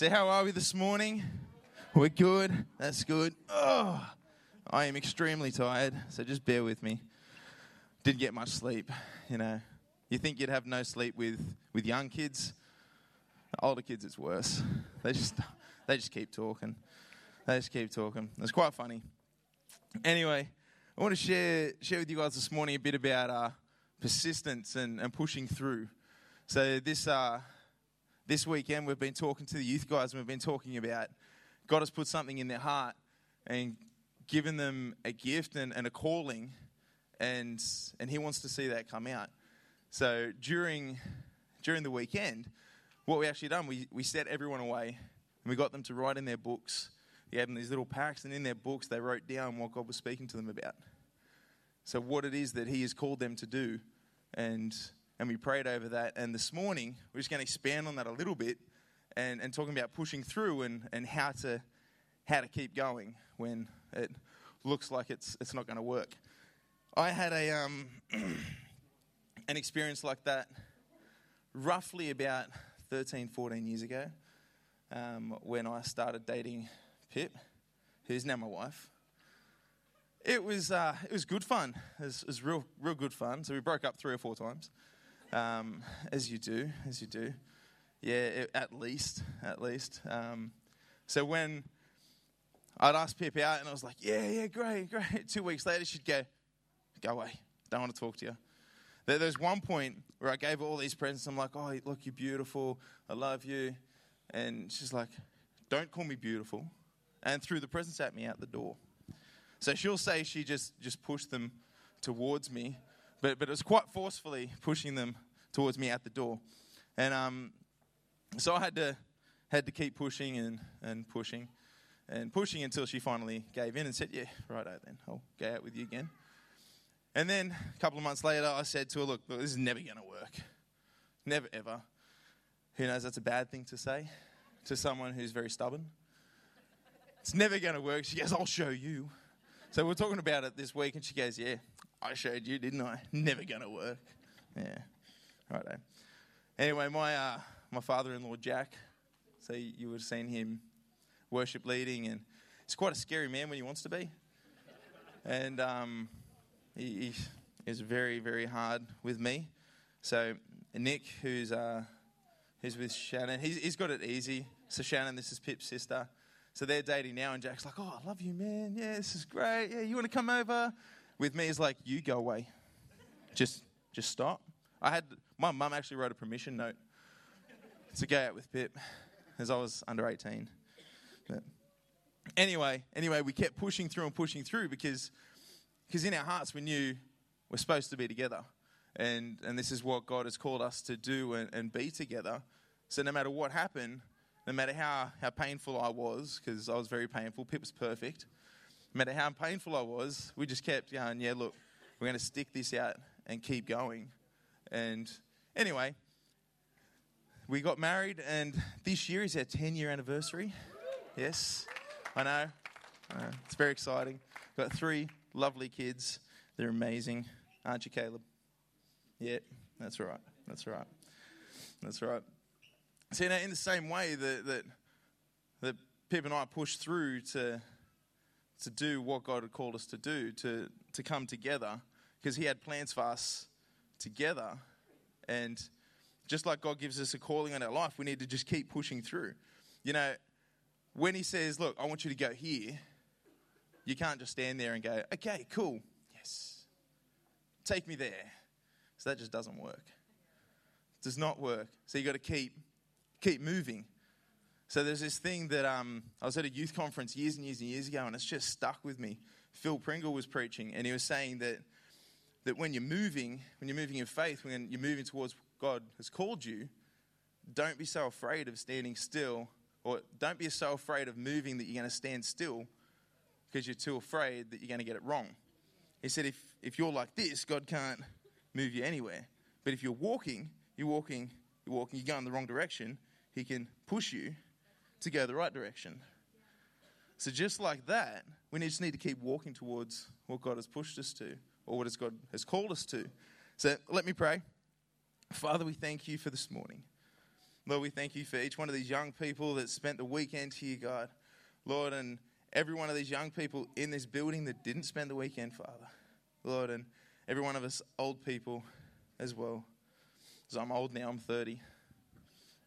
So, how are we this morning? We're good. That's good. Oh, I am extremely tired, so just bear with me. Didn't get much sleep, you know. You think you'd have no sleep with, with young kids? Older kids, it's worse. They just they just keep talking. They just keep talking. It's quite funny. Anyway, I want to share share with you guys this morning a bit about uh, persistence and, and pushing through. So this uh, this weekend we've been talking to the youth guys and we've been talking about God has put something in their heart and given them a gift and, and a calling and and he wants to see that come out. So during during the weekend, what we actually done, we, we set everyone away and we got them to write in their books. We gave them these little packs, and in their books they wrote down what God was speaking to them about. So what it is that He has called them to do, and and we prayed over that. And this morning, we're just going to expand on that a little bit and, and talking about pushing through and, and how to how to keep going when it looks like it's it's not going to work. I had a um, an experience like that roughly about 13, 14 years ago um, when I started dating Pip, who's now my wife. It was uh, it was good fun. It was, it was real real good fun. So we broke up three or four times um, as you do, as you do. Yeah, it, at least, at least. Um, so when I'd ask Pip out, and I was like, "Yeah, yeah, great, great." Two weeks later, she'd go, "Go away, don't want to talk to you." There, there's one point where I gave her all these presents. I'm like, "Oh, look, you're beautiful. I love you," and she's like, "Don't call me beautiful," and threw the presents at me out the door. So she'll say she just just pushed them towards me, but, but it was quite forcefully pushing them towards me at the door. And um, so I had to, had to keep pushing and, and pushing and pushing until she finally gave in and said, Yeah, righto then, I'll go out with you again. And then a couple of months later, I said to her, Look, look this is never going to work. Never, ever. Who knows that's a bad thing to say to someone who's very stubborn? It's never going to work. She goes, I'll show you. So we're talking about it this week, and she goes, Yeah, I showed you, didn't I? Never going to work. Yeah. Righto. Anyway, my, uh, my father in law, Jack, so you would have seen him worship leading, and he's quite a scary man when he wants to be. And um, he, he, is very, very hard with me. So, Nick, who's, uh, who's with Shannon, he's, he's got it easy. So, Shannon, this is Pip's sister. So they're dating now, and Jack's like, Oh, I love you, man. Yeah, this is great. Yeah, you want to come over? With me is like, you go away. Just, just stop. I had, my mum actually wrote a permission note to go out with Pip as I was under 18. But anyway, anyway, we kept pushing through and pushing through because, because in our hearts we knew we're supposed to be together. And, and this is what God has called us to do and, and be together. So no matter what happened, no matter how, how painful I was, because I was very painful, Pip was perfect no matter how painful I was, we just kept going, yeah, look, we're going to stick this out and keep going. And anyway, we got married, and this year is our 10 year anniversary. Yes, I know. Uh, it's very exciting. Got three lovely kids. They're amazing. Aren't you, Caleb? Yeah, that's right. That's right. That's right. You know, in the same way that, that, that Pip and I pushed through to to do what God had called us to do, to, to come together, because He had plans for us together. And just like God gives us a calling on our life, we need to just keep pushing through. You know, when He says, Look, I want you to go here, you can't just stand there and go, Okay, cool, yes, take me there. So that just doesn't work. It does not work. So you've got to keep keep moving. So there's this thing that um, I was at a youth conference years and years and years ago, and it's just stuck with me. Phil Pringle was preaching, and he was saying that that when you're moving, when you're moving in faith, when you're moving towards God has called you, don't be so afraid of standing still, or don't be so afraid of moving that you're going to stand still because you're too afraid that you're going to get it wrong. He said, if, if you're like this, God can't move you anywhere. But if you're walking, you're walking, you're walking, you're going the wrong direction, He can push you to go the right direction. So, just like that, we just need to keep walking towards what God has pushed us to or what God has called us to. So, let me pray. Father, we thank you for this morning. Lord, we thank you for each one of these young people that spent the weekend here, God. Lord, and every one of these young people in this building that didn't spend the weekend, Father. Lord, and every one of us old people as well. Because I'm old now, I'm 30.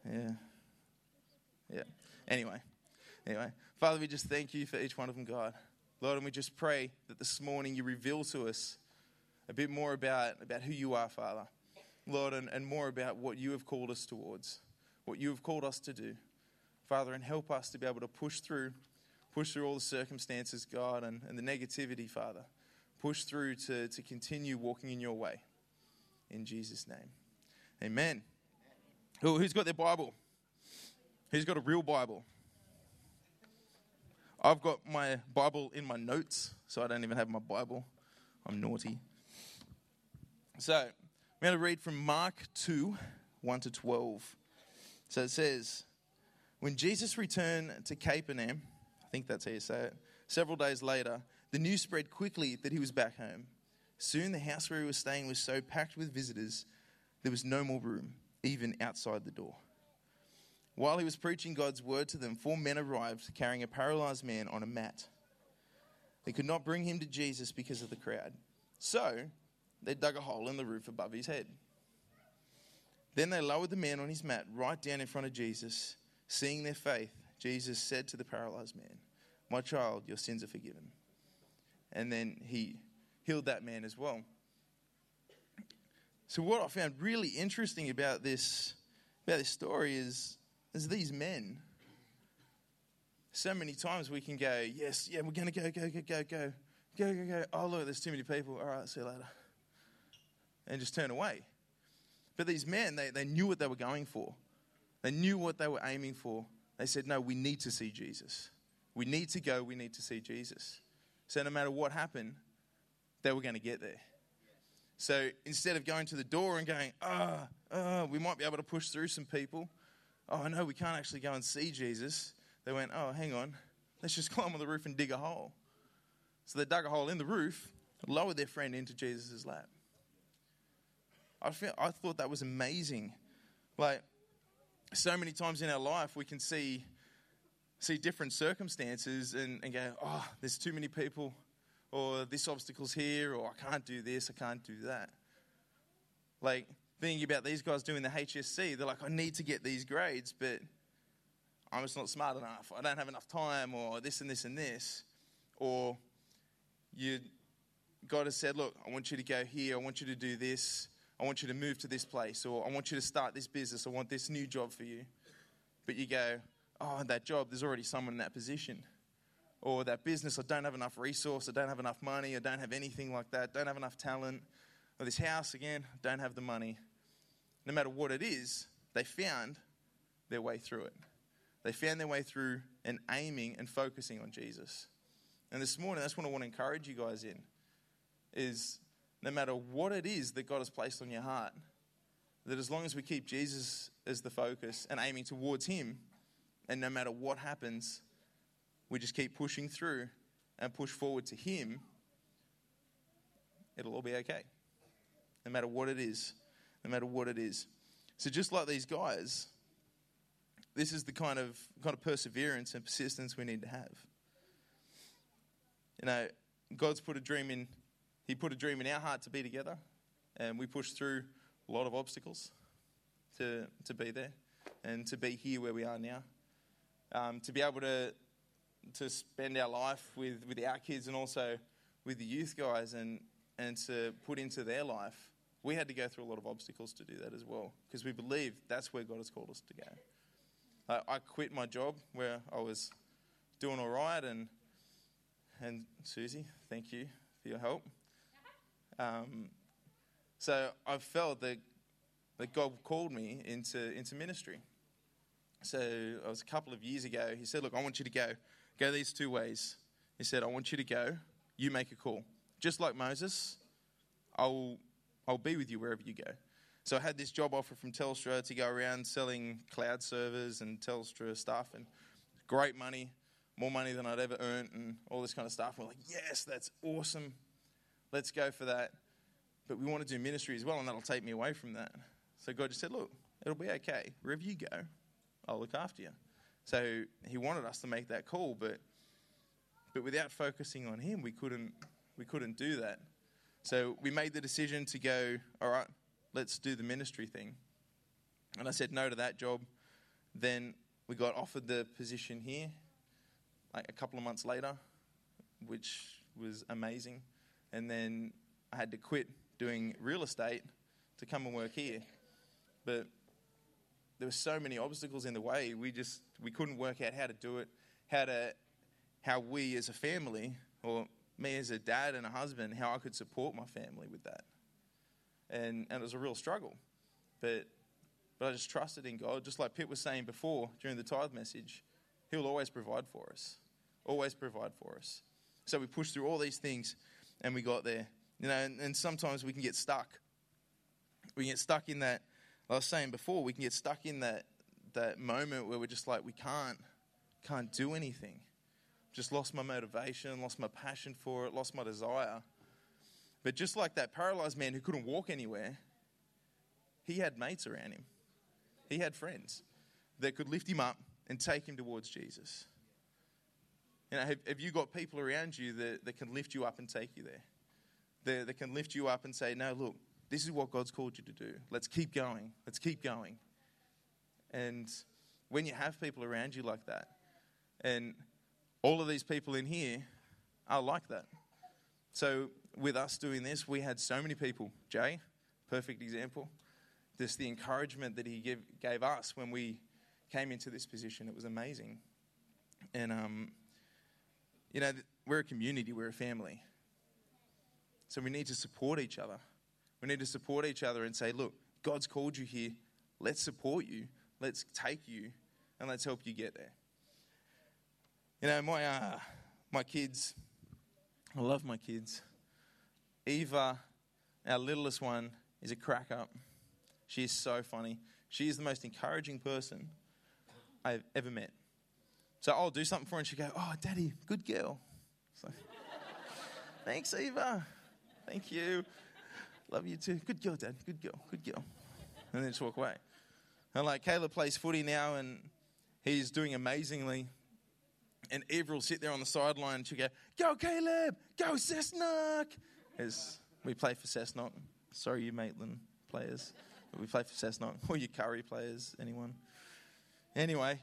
Yeah. Yeah. Anyway, anyway. Father, we just thank you for each one of them, God. Lord, and we just pray that this morning you reveal to us a bit more about, about who you are, Father. Lord, and, and more about what you have called us towards, what you have called us to do. Father, and help us to be able to push through, push through all the circumstances, God, and, and the negativity, Father. Push through to, to continue walking in your way. In Jesus' name. Amen. Who, who's got their Bible? Who's got a real Bible? I've got my Bible in my notes, so I don't even have my Bible. I'm naughty. So, I'm going to read from Mark 2 1 to 12. So it says, When Jesus returned to Capernaum, I think that's how you say it, several days later, the news spread quickly that he was back home. Soon the house where he was staying was so packed with visitors, there was no more room, even outside the door. While he was preaching God's word to them, four men arrived carrying a paralyzed man on a mat. They could not bring him to Jesus because of the crowd. So they dug a hole in the roof above his head. Then they lowered the man on his mat right down in front of Jesus. Seeing their faith, Jesus said to the paralyzed man, My child, your sins are forgiven. And then he healed that man as well. So, what I found really interesting about this, about this story is as these men, so many times we can go, yes, yeah, we're going to go, go, go, go, go, go, go, go. Oh, look, there's too many people. All right, see you later. And just turn away. But these men, they, they knew what they were going for. They knew what they were aiming for. They said, no, we need to see Jesus. We need to go, we need to see Jesus. So no matter what happened, they were going to get there. So instead of going to the door and going, ah, oh, oh, we might be able to push through some people, oh, no, we can't actually go and see Jesus. They went, oh, hang on, let's just climb on the roof and dig a hole. So they dug a hole in the roof, lowered their friend into Jesus' lap. I, feel, I thought that was amazing. Like, so many times in our life, we can see, see different circumstances and, and go, oh, there's too many people, or this obstacle's here, or I can't do this, I can't do that. Like, thinking about these guys doing the HSC, they're like, I need to get these grades, but I'm just not smart enough. I don't have enough time, or this and this and this. Or you, God has said, Look, I want you to go here, I want you to do this, I want you to move to this place, or I want you to start this business, I want this new job for you. But you go, Oh, that job, there's already someone in that position. Or that business, I don't have enough resource, I don't have enough money, I don't have anything like that, don't have enough talent. Or this house, again, don't have the money no matter what it is, they found their way through it. They found their way through and aiming and focusing on Jesus. And this morning, that's what I want to encourage you guys in is no matter what it is that God has placed on your heart, that as long as we keep Jesus as the focus and aiming towards Him, and no matter what happens, we just keep pushing through and push forward to Him, it'll all be okay. No matter what it is no matter what it is. So just like these guys, this is the kind of kind of perseverance and persistence we need to have. You know, God's put a dream in He put a dream in our heart to be together, and we push through a lot of obstacles to to be there and to be here where we are now. Um, to be able to to spend our life with, with our kids and also with the youth guys and and to put into their life we had to go through a lot of obstacles to do that as well because we believe that's where God has called us to go. I quit my job where I was doing all right, and and Susie, thank you for your help. Um, so I felt that that God called me into into ministry. So it was a couple of years ago. He said, "Look, I want you to go go these two ways." He said, "I want you to go. You make a call, just like Moses. I'll I'll be with you wherever you go. So I had this job offer from Telstra to go around selling cloud servers and Telstra stuff, and great money, more money than I'd ever earned, and all this kind of stuff. We're like, yes, that's awesome. Let's go for that. But we want to do ministry as well, and that'll take me away from that. So God just said, look, It'll be okay. Wherever you go, I'll look after you. So he wanted us to make that call, but but without focusing on him, we couldn't we couldn't do that. So we made the decision to go, all right, let's do the ministry thing. And I said no to that job. Then we got offered the position here like a couple of months later, which was amazing. And then I had to quit doing real estate to come and work here. But there were so many obstacles in the way. We just we couldn't work out how to do it, how to how we as a family or me as a dad and a husband, how I could support my family with that. And and it was a real struggle. But but I just trusted in God, just like Pip was saying before during the tithe message. He'll always provide for us. Always provide for us. So we pushed through all these things and we got there. You know, and, and sometimes we can get stuck. We get stuck in that I was saying before, we can get stuck in that, that moment where we're just like, we can't, can't do anything. Just lost my motivation, lost my passion for it, lost my desire. But just like that paralyzed man who couldn't walk anywhere, he had mates around him. He had friends that could lift him up and take him towards Jesus. You know, have, have you got people around you that, that can lift you up and take you there? That, that can lift you up and say, no, look, this is what God's called you to do. Let's keep going. Let's keep going. And when you have people around you like that, and all of these people in here are like that. So, with us doing this, we had so many people. Jay, perfect example. Just the encouragement that he give, gave us when we came into this position, it was amazing. And, um, you know, we're a community, we're a family. So, we need to support each other. We need to support each other and say, look, God's called you here. Let's support you. Let's take you and let's help you get there. You know, my, uh, my kids, I love my kids. Eva, our littlest one, is a crack up. She is so funny. She is the most encouraging person I've ever met. So I'll do something for her and she'll go, Oh, daddy, good girl. So, Thanks, Eva. Thank you. Love you too. Good girl, Dad. Good girl. Good girl. And then just walk away. And like Caleb plays footy now and he's doing amazingly. And Eva will sit there on the sideline and she'll go, Go, Caleb! Go, Cessnock! As we play for Cessnock. Sorry, you Maitland players. We play for Cessnock. Or you Kurri players, anyone. Anyway,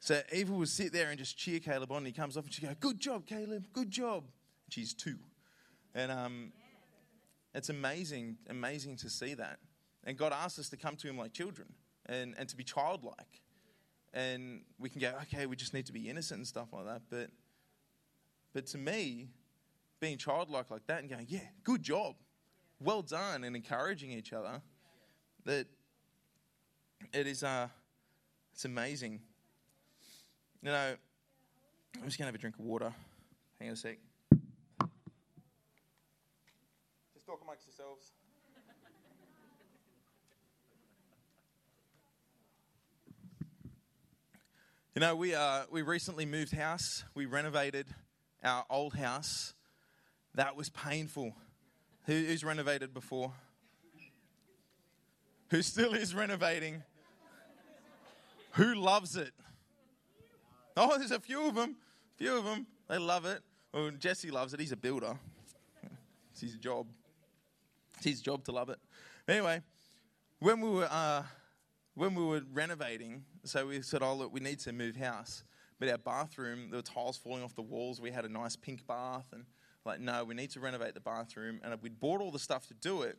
so Eva will sit there and just cheer Caleb on. And he comes off and she go, Good job, Caleb. Good job. she's two. And um, it's amazing, amazing to see that. And God asks us to come to Him like children and, and to be childlike. And we can go, okay, we just need to be innocent and stuff like that. But, but to me, being childlike like that and going, yeah, good job, well done, and encouraging each other, that it is, uh, it's amazing. You know, I'm just going to have a drink of water. Hang on a sec. Just talk amongst yourselves. You know, we, uh, we recently moved house. We renovated our old house. That was painful. Who, who's renovated before? Who still is renovating? Who loves it? Oh, there's a few of them. A few of them. They love it. Well, Jesse loves it. He's a builder. It's his job. It's his job to love it. Anyway, when we were uh, when we were renovating, so we said, "Oh, look, we need to move house." But our bathroom, there were tiles falling off the walls. We had a nice pink bath, and like, no, we need to renovate the bathroom. And we'd bought all the stuff to do it,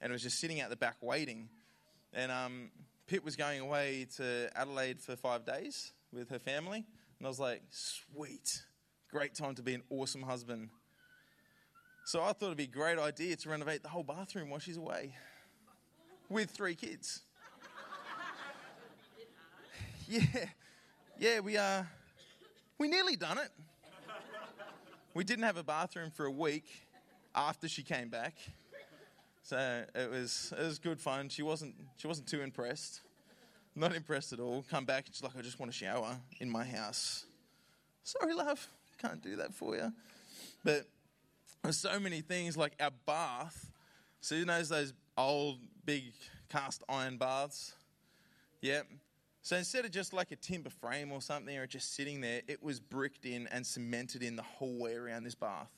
and it was just sitting out the back waiting. And um, Pip was going away to Adelaide for five days with her family, and I was like, "Sweet, great time to be an awesome husband." So I thought it'd be a great idea to renovate the whole bathroom while she's away with three kids. Yeah, yeah, we uh, we nearly done it. We didn't have a bathroom for a week after she came back, so it was it was good fun. She wasn't she wasn't too impressed, not impressed at all. Come back, she's like, I just want to shower in my house. Sorry, love, can't do that for you, but there's so many things like our bath. So you know those old big cast iron baths. Yep. So instead of just like a timber frame or something or just sitting there, it was bricked in and cemented in the whole way around this bath.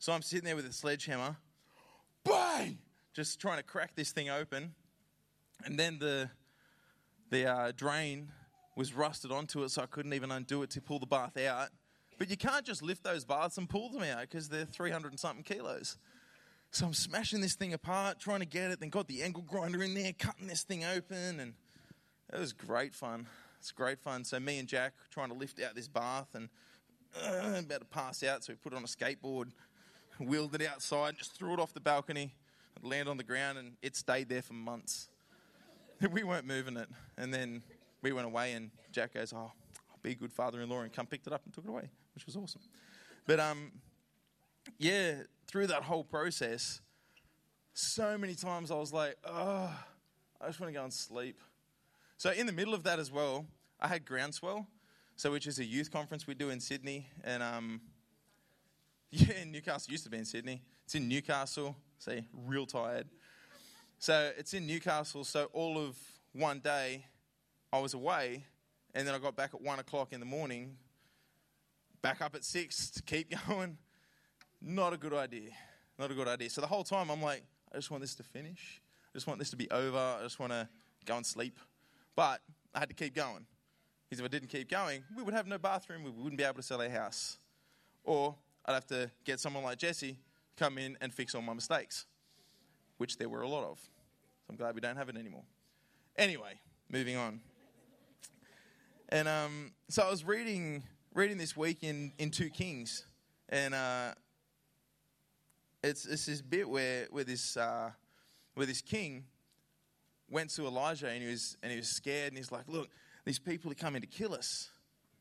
So I'm sitting there with a sledgehammer, bang, just trying to crack this thing open. And then the, the uh, drain was rusted onto it, so I couldn't even undo it to pull the bath out. But you can't just lift those baths and pull them out because they're 300 and something kilos. So I'm smashing this thing apart, trying to get it, then got the angle grinder in there, cutting this thing open, and it was great fun. It's great fun. So me and Jack trying to lift out this bath and uh, about to pass out, so we put it on a skateboard, wheeled it outside, just threw it off the balcony, land on the ground, and it stayed there for months. we weren't moving it, and then we went away, and Jack goes, "Oh, I'll be a good father-in-law," and come picked it up and took it away, which was awesome. But um, yeah, through that whole process, so many times I was like, "Oh, I just want to go and sleep." So in the middle of that as well, I had Groundswell, so which is a youth conference we do in Sydney, and um, yeah, Newcastle used to be in Sydney. It's in Newcastle. See, real tired. So it's in Newcastle. So all of one day, I was away, and then I got back at one o'clock in the morning. Back up at six to keep going. Not a good idea. Not a good idea. So the whole time I'm like, I just want this to finish. I just want this to be over. I just want to go and sleep. But I had to keep going. Because if I didn't keep going, we would have no bathroom. We wouldn't be able to sell our house. Or I'd have to get someone like Jesse come in and fix all my mistakes, which there were a lot of. So I'm glad we don't have it anymore. Anyway, moving on. And um, so I was reading reading this week in, in Two Kings, and uh, it's, it's this bit where where this uh, where this king went to Elijah and he was and he was scared and he's like, "Look, these people are coming to kill us."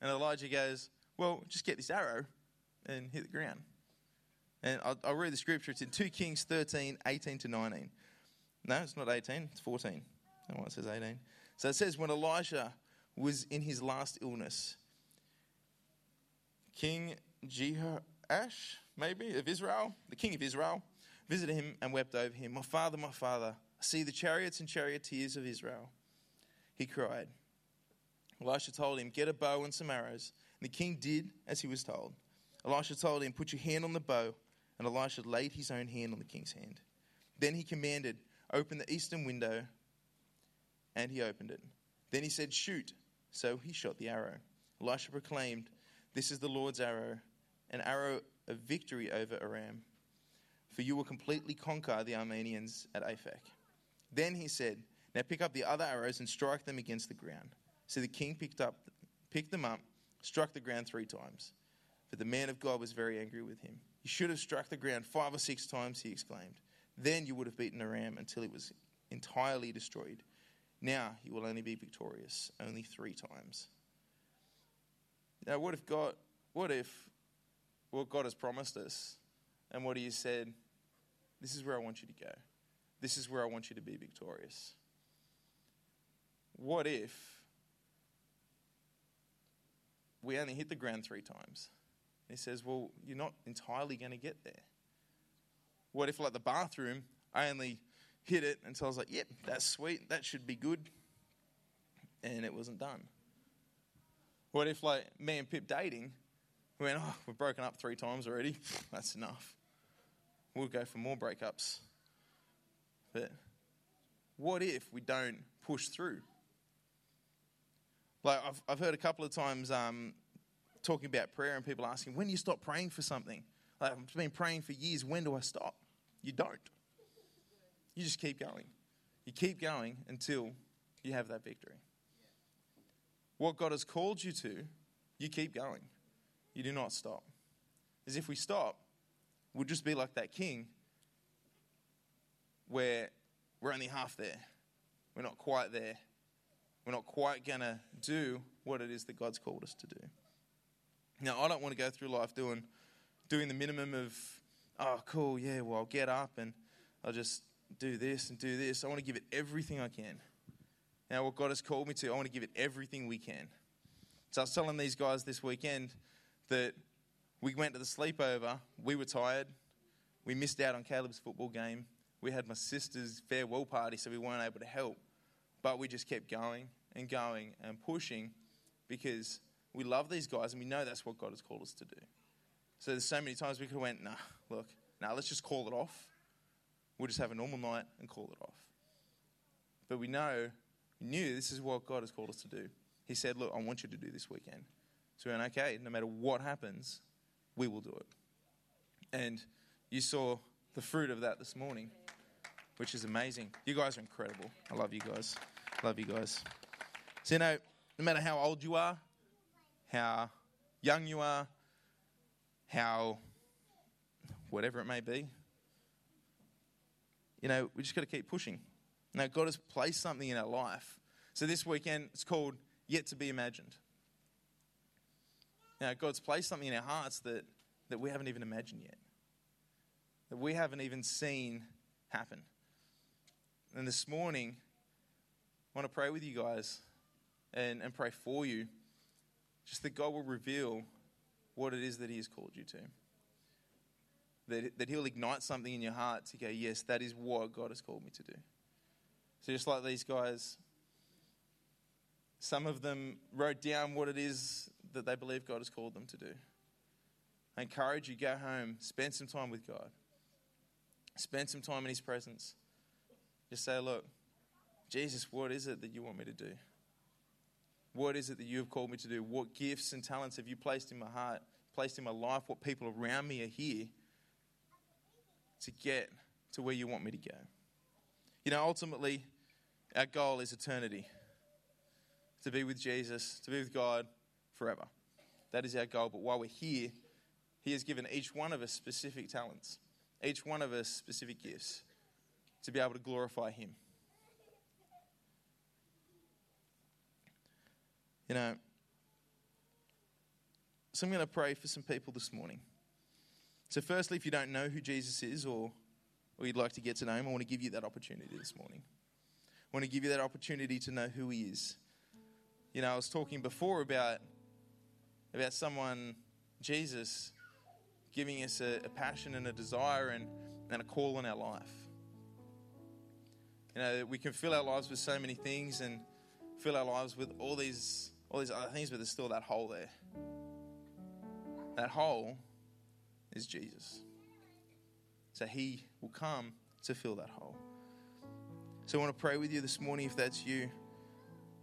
And Elijah goes, "Well, just get this arrow and hit the ground." And I'll, I'll read the scripture. It's in 2 Kings 13, 18 to 19. No, it's not 18, it's 14. No one says 18. So it says, when Elisha was in his last illness, King Jehoash, maybe, of Israel, the king of Israel, visited him and wept over him. My father, my father, I see the chariots and charioteers of Israel. He cried. Elisha told him, Get a bow and some arrows. And the king did as he was told. Elisha told him, Put your hand on the bow. And Elisha laid his own hand on the king's hand. Then he commanded, Open the eastern window. And he opened it. Then he said, Shoot. So he shot the arrow. Elisha proclaimed, This is the Lord's arrow, an arrow of victory over Aram. For you will completely conquer the Arameans at Aphek. Then he said, Now pick up the other arrows and strike them against the ground. So the king picked, up, picked them up, struck the ground three times. But the man of God was very angry with him. You should have struck the ground five or six times, he exclaimed. Then you would have beaten Aram until it was entirely destroyed. Now you will only be victorious only three times. Now, what if God, what if what God has promised us and what He has said, this is where I want you to go? This is where I want you to be victorious. What if we only hit the ground three times? he says, Well, you're not entirely going to get there. What if, like the bathroom, I only hit it until I was like, Yep, that's sweet, that should be good. And it wasn't done. What if, like, me and Pip dating, we went, Oh, we've broken up three times already. that's enough. We'll go for more breakups. But what if we don't push through? Like, I've, I've heard a couple of times um, talking about prayer and people asking, when do you stop praying for something? Like, I've been praying for years. When do I stop? You don't. You just keep going. You keep going until you have that victory. What God has called you to, you keep going. You do not stop. As if we stop, we'll just be like that king where we're only half there. We're not quite there. We're not quite going to do what it is that God's called us to do. Now, I don't want to go through life doing, doing the minimum of, oh, cool, yeah, well, I'll get up and I'll just do this and do this. I want to give it everything I can. Now, what God has called me to, I want to give it everything we can. So I was telling these guys this weekend that we went to the sleepover. We were tired. We missed out on Caleb's football game. We had my sister's farewell party, so we weren't able to help. But we just kept going and going and pushing because we love these guys and we know that's what God has called us to do. So there's so many times we could have went, nah, look, now nah, let's just call it off. We'll just have a normal night and call it off. But we know, we knew this is what God has called us to do. He said, look, I want you to do this weekend. So we went, okay, no matter what happens, we will do it. And you saw the fruit of that this morning, which is amazing. You guys are incredible. I love you guys. Love you guys. So, you know, no matter how old you are, how young you are, how whatever it may be, you know, we just got to keep pushing. Now, God has placed something in our life. So, this weekend, it's called Yet to Be Imagined. Now, God's placed something in our hearts that, that we haven't even imagined yet, that we haven't even seen happen. And this morning, I want to pray with you guys and, and pray for you, just that God will reveal what it is that He has called you to. That, that He'll ignite something in your heart to go, yes, that is what God has called me to do. So, just like these guys, some of them wrote down what it is that they believe God has called them to do. I encourage you, go home, spend some time with God, spend some time in His presence. Just say, Look, Jesus, what is it that you want me to do? What is it that you have called me to do? What gifts and talents have you placed in my heart, placed in my life? What people around me are here to get to where you want me to go? You know, ultimately, our goal is eternity to be with Jesus, to be with God forever. That is our goal. But while we're here, He has given each one of us specific talents, each one of us specific gifts to be able to glorify Him. You know, so I'm going to pray for some people this morning. So, firstly, if you don't know who Jesus is or, or you'd like to get to know him, I want to give you that opportunity this morning. I want to give you that opportunity to know who he is. You know, I was talking before about, about someone, Jesus, giving us a, a passion and a desire and, and a call in our life. You know, we can fill our lives with so many things and fill our lives with all these all these other things, but there's still that hole there. That hole is Jesus. So he will come to fill that hole. So I want to pray with you this morning if that's you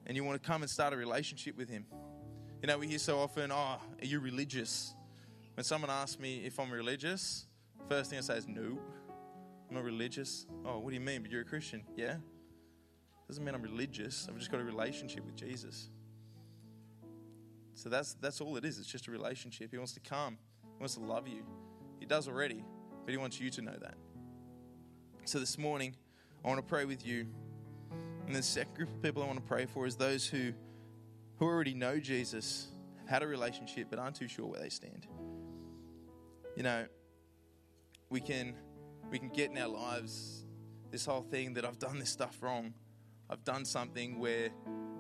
and you want to come and start a relationship with him. You know, we hear so often, oh, are you religious? When someone asks me if I'm religious, first thing I say is no. I'm not religious. Oh, what do you mean? But you're a Christian. Yeah? Doesn't mean I'm religious. I've just got a relationship with Jesus. So that's that's all it is. It's just a relationship. He wants to come. He wants to love you. He does already, but he wants you to know that. So this morning, I want to pray with you. And the second group of people I want to pray for is those who who already know Jesus, had a relationship, but aren't too sure where they stand. You know, we can we can get in our lives this whole thing that I've done this stuff wrong. I've done something where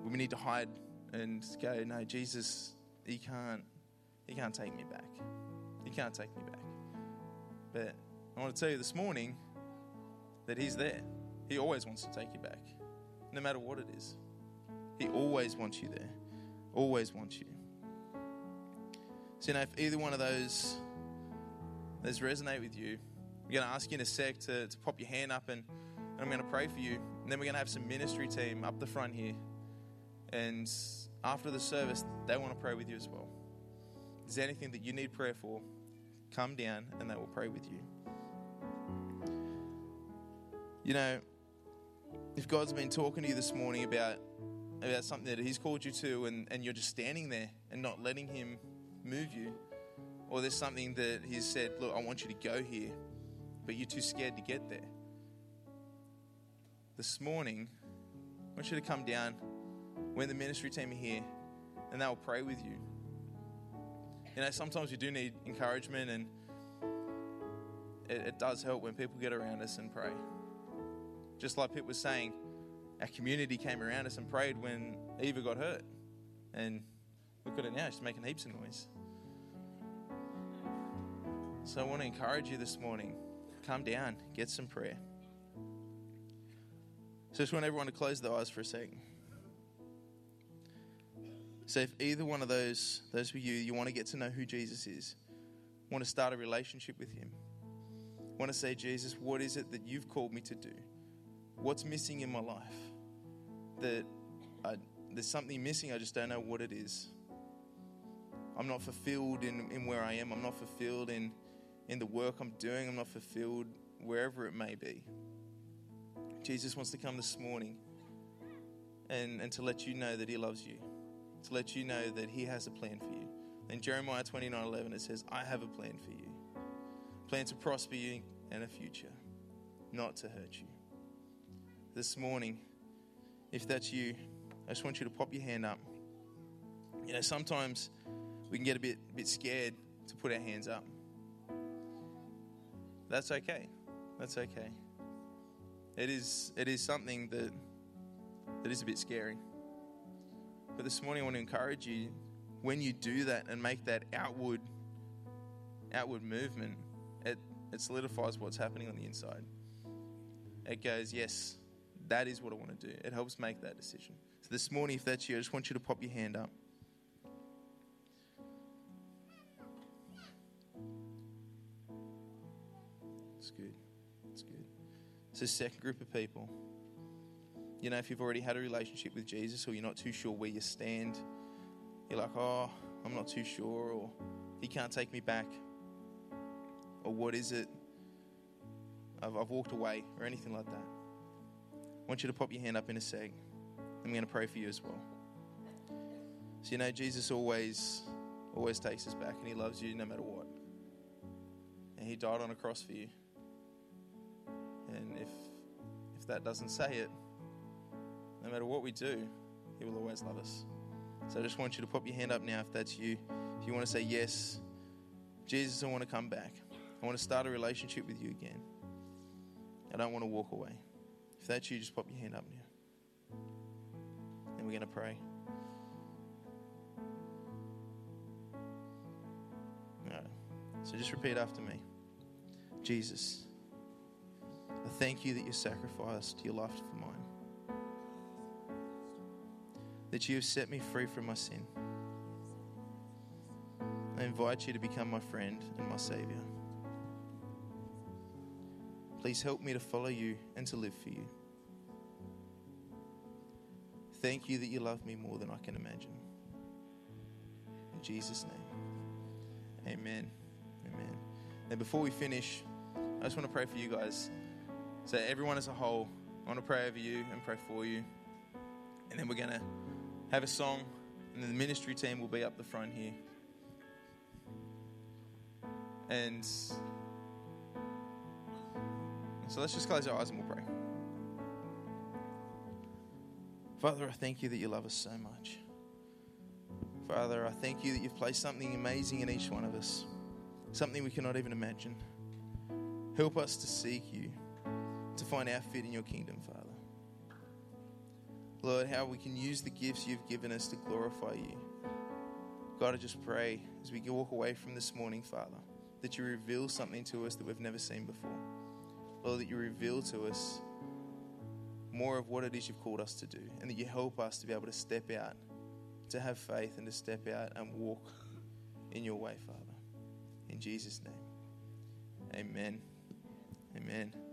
we need to hide and go, no, Jesus, he can't, he can't take me back. He can't take me back. But I want to tell you this morning that he's there. He always wants to take you back, no matter what it is. He always wants you there. Always wants you. So, you know, if either one of those those resonate with you, we're going to ask you in a sec to, to pop your hand up and, and I'm going to pray for you. And then we're going to have some ministry team up the front here. And after the service, they want to pray with you as well. Is there anything that you need prayer for? Come down and they will pray with you. You know, if God's been talking to you this morning about about something that He's called you to, and, and you're just standing there and not letting Him move you, or there's something that He's said, Look, I want you to go here, but you're too scared to get there. This morning, I want you to come down when the ministry team are here and they'll pray with you. You know, sometimes you do need encouragement, and it, it does help when people get around us and pray. Just like Pip was saying, our community came around us and prayed when Eva got hurt. And look at it now, she's making heaps of noise. So I want to encourage you this morning come down, get some prayer. So I just want everyone to close their eyes for a second. So if either one of those, those for you, you want to get to know who Jesus is, want to start a relationship with him, want to say, Jesus, what is it that you've called me to do? What's missing in my life? That I, there's something missing, I just don't know what it is. I'm not fulfilled in, in where I am. I'm not fulfilled in, in the work I'm doing. I'm not fulfilled wherever it may be. Jesus wants to come this morning and, and to let you know that He loves you, to let you know that He has a plan for you. In Jeremiah 29 11, it says, I have a plan for you. Plan to prosper you and a future, not to hurt you. This morning, if that's you, I just want you to pop your hand up. You know, sometimes we can get a bit, a bit scared to put our hands up. That's okay. That's okay. It is, it is something that, that is a bit scary. But this morning, I want to encourage you when you do that and make that outward, outward movement, it, it solidifies what's happening on the inside. It goes, yes, that is what I want to do. It helps make that decision. So this morning, if that's you, I just want you to pop your hand up. It's a second group of people. You know, if you've already had a relationship with Jesus or you're not too sure where you stand, you're like, oh, I'm not too sure, or he can't take me back, or what is it? I've, I've walked away, or anything like that. I want you to pop your hand up in a sec. I'm going to pray for you as well. So, you know, Jesus always, always takes us back, and he loves you no matter what. And he died on a cross for you. And if, if that doesn't say it, no matter what we do, He will always love us. So I just want you to pop your hand up now if that's you. If you want to say, Yes, Jesus, I want to come back. I want to start a relationship with you again. I don't want to walk away. If that's you, just pop your hand up now. And we're going to pray. No. So just repeat after me Jesus, I thank you that you sacrificed your life for mine that you have set me free from my sin. I invite you to become my friend and my Savior. Please help me to follow you and to live for you. Thank you that you love me more than I can imagine. In Jesus' name, amen. Amen. And before we finish, I just want to pray for you guys. So, everyone as a whole, I want to pray over you and pray for you. And then we're going to have a song, and then the ministry team will be up the front here. And so let's just close our eyes and we'll pray. Father, I thank you that you love us so much. Father, I thank you that you've placed something amazing in each one of us, something we cannot even imagine. Help us to seek you, to find our fit in your kingdom, Father. Lord, how we can use the gifts you've given us to glorify you. God, I just pray as we walk away from this morning, Father, that you reveal something to us that we've never seen before. Lord, that you reveal to us more of what it is you've called us to do, and that you help us to be able to step out, to have faith, and to step out and walk in your way, Father. In Jesus' name, amen. Amen.